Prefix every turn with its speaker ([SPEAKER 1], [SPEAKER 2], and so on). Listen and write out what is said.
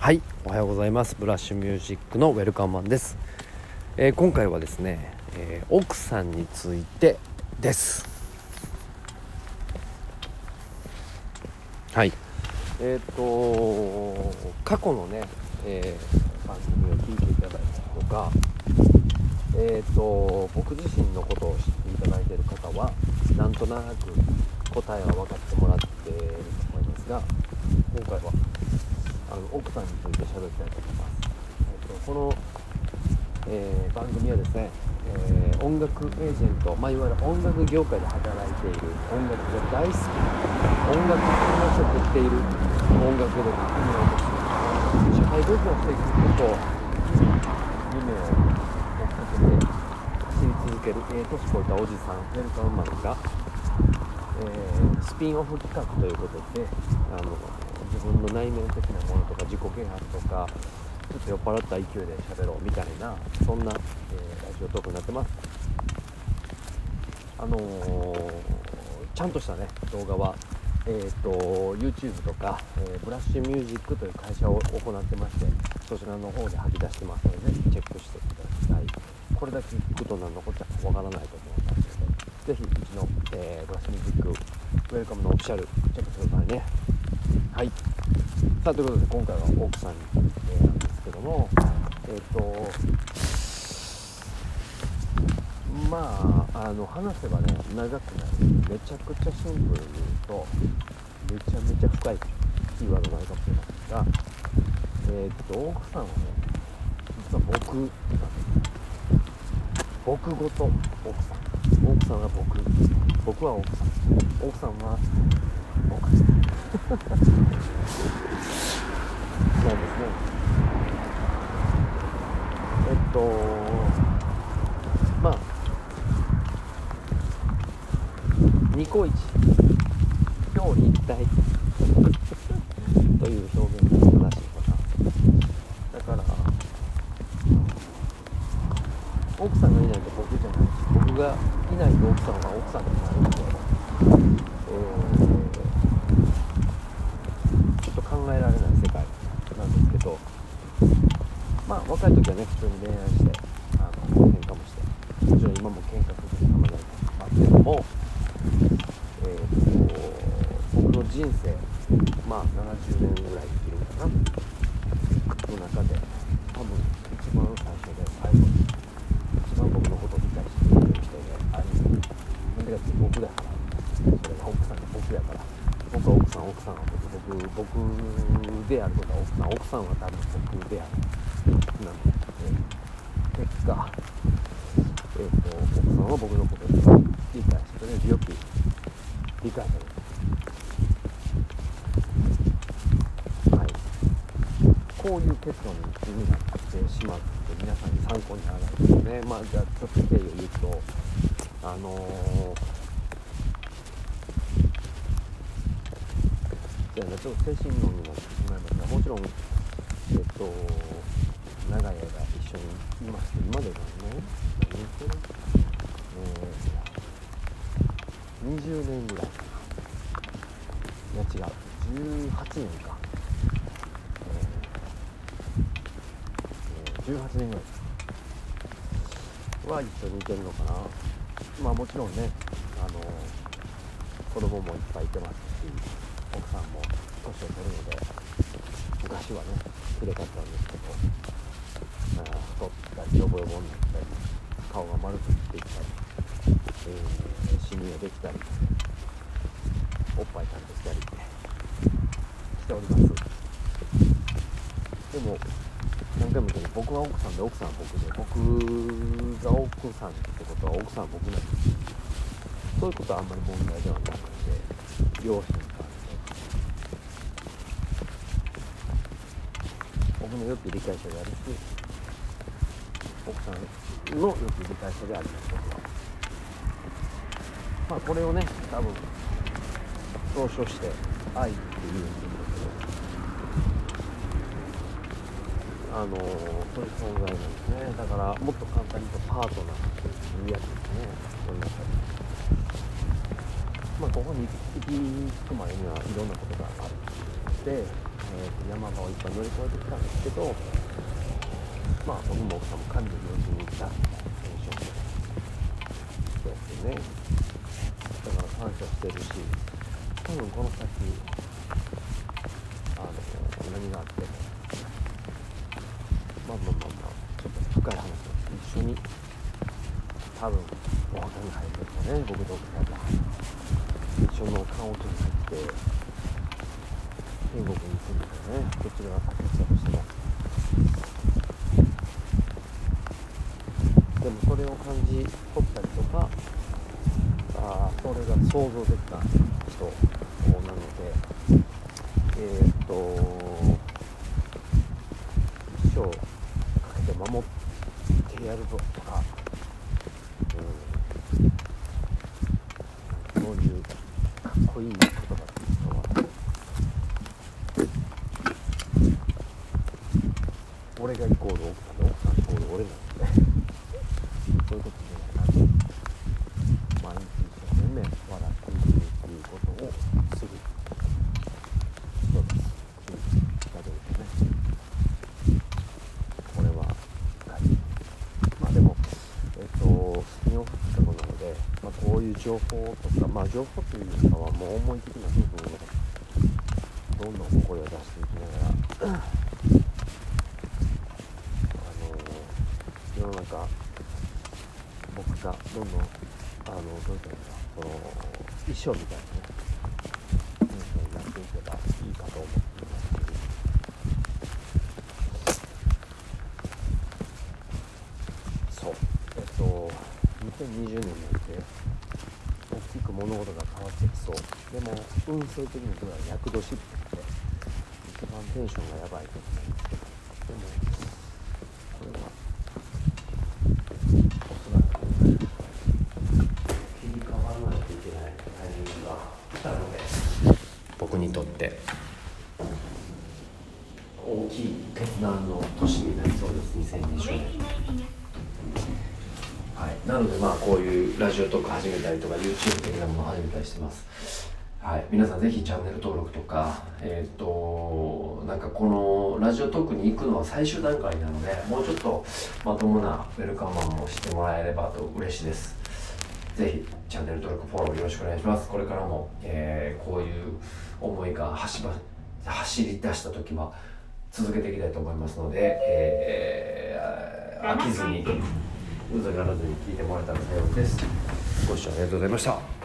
[SPEAKER 1] はいおはようございます。ブラッシュミュージックのウェルカムマンです、えー、今回はですね、えー、奥さんについてです。はい。えっ、ー、と過去のね、え番組を聞いていただいたりとかえっ、と僕自身のことを知っていただいている方はなんとなく答えは分かってもらっていると思いますが今回はの奥さんについて喋りたいと思います、えーと、この、えー、番組はですね、えー、音楽エージェント、まあ、いわゆる音楽業界で働いている音楽が大好き音楽の職っている音楽で夢を持つ社会奉仕をしていくことを夢を追っかけて走り続ける、えー、年越えたおじさんウェルカムマンが、えー、スピンオフ企画ということであの分の内面的なものとか自己啓発とかちょっと酔っ払った勢いで喋ろうみたいなそんな、えー、ラジオトークになってます。あのー、ちゃんとしたね動画はえーと、YouTube とか、えー、ブラッシュミュージックという会社を行ってましてそちらの方で吐き出してますのでぜひチェックしていただきたい。これだけ聞くと何のこっちゃわからないと思いますのでぜひうちの、えー、ブラッシュミュージックウェルカムのオフィシャルチェックしてくださいね。はい。さあということで今回は奥さんについてなんですけどもえっ、ー、とまああの話せばね長くなる。めちゃくちゃシンプルに言うとめちゃめちゃ深いキーワードになるかもしれませんがえっ、ー、と奥さんはね実は僕なんです僕ごと奥さん。奥さんは僕。僕は奥さん。奥さんはそうですね。えっとまあニコイチ表裏一体という表現が正しいかなだから奥さんがいないと僕じゃないし僕がいないと奥さんは奥さんになるんで、えーえられない世界なんですけどまあ若い時はね普通に恋愛してあの喧嘩もしてもちろん今も喧嘩するたまにあますけども、えーと、僕の人生まあ70年ぐらい生きるかなの中で多分一番最初で最後に一番僕のことを理解してくれる人でありなんでかって僕だからそれが奥さんが僕やから僕は奥さん奥さんは僕僕であることは奥さん奥さんは多分僕である。なんで、え結果え、ー、と奥さんは僕のことを理解してくれるよく理解されるはいこういう結論になってしまって皆さんに参考にならないですねまあじゃあちょっと経緯を言うとあのーちょっと精神論になってしまいますがもちろんえっと長い間一緒にいまして今で何年何年これえー、20年ぐらいかないや違う18年かえー、えー、18年ぐらいかは一緒にいてるのかなまあもちろん。ねあの子供もいっぱいいてますし奥さん。も年を取るので昔はねきれかったん。ですけど太ったりヨボヨボになったり顔が丸くっていったり、えー、シミができたりおっぱいちゃんとしたりしておりますでも何回も言うけど僕は奥さんで奥さんは僕で僕が奥さんってことは奥さんは僕なんですそういうことはあんまり問題ではなくて両親僕のよく理解者であるし奥さんのよく理解者であります僕はまあこれをね多分総称して愛っていうんですけどあのそういう存在なんですね。だからもっと簡単に言うとパートナーっていうやつですねそういう中でまあここに行く前にはいろんなことがあってえー、山場をいっぱい乗り越えてきたんですけどまあ僕も奥さんも管理をしに行ったテンションでそうですよね。だから感謝してるし多分この先あの何があってもまあまあまあまあちょっと深い話を一緒に多分お墓に入るとね僕と奥さんが一緒の棺桶に入って天国に行くんですよね。どちらが先したとしてもそれを感じ取ったりとかあそれが想像できた人なのでえー、っと一生かけて守ってやるぞとか、うん、そういうかっこいい言葉っていう人は俺がイコール奥さんで奥さんイコール俺なんで。そういうことじゃないなと毎日一生懸命笑っていくっていうことをする人ですだというとねこれははいまあでもえっ、とスピンオフってことなので、まあ、こういう情報とかまあ情報というかはもう思い的な部分をどんどん声を出していきながら世の中僕がどんどんあのどういうかなその衣装みたいなね。文章になっていけばいいかと思っていますけどそうえっと2020年になって大きく物事が変わってきそう。でも運勢的には厄年って言って一番テンションがやばい時なんですけど。でもこれはおそらく切り替わらないといけないタイミングが来たのでにとって。大きい決断の年になりそうです。2020年。はい、なのでまあこういうラジオトーク始めたりとか YouTube 的なものを始めたりしてます。はい、皆さんぜひチャンネル登録とか、えっ、と、なんかこのラジオトークに行くのは最終段階なので、もうちょっとまともなウェルカムマンもしてもらえればと嬉しいです。ぜひチャンネル登録、フォローよろしくお願いします。これからも、えーこういう思いが走ば走り出した時は続けていきたいと思いますので、えー飽きずに、うざがらずに聞いてもらえたら幸いです。ご視聴ありがとうございました。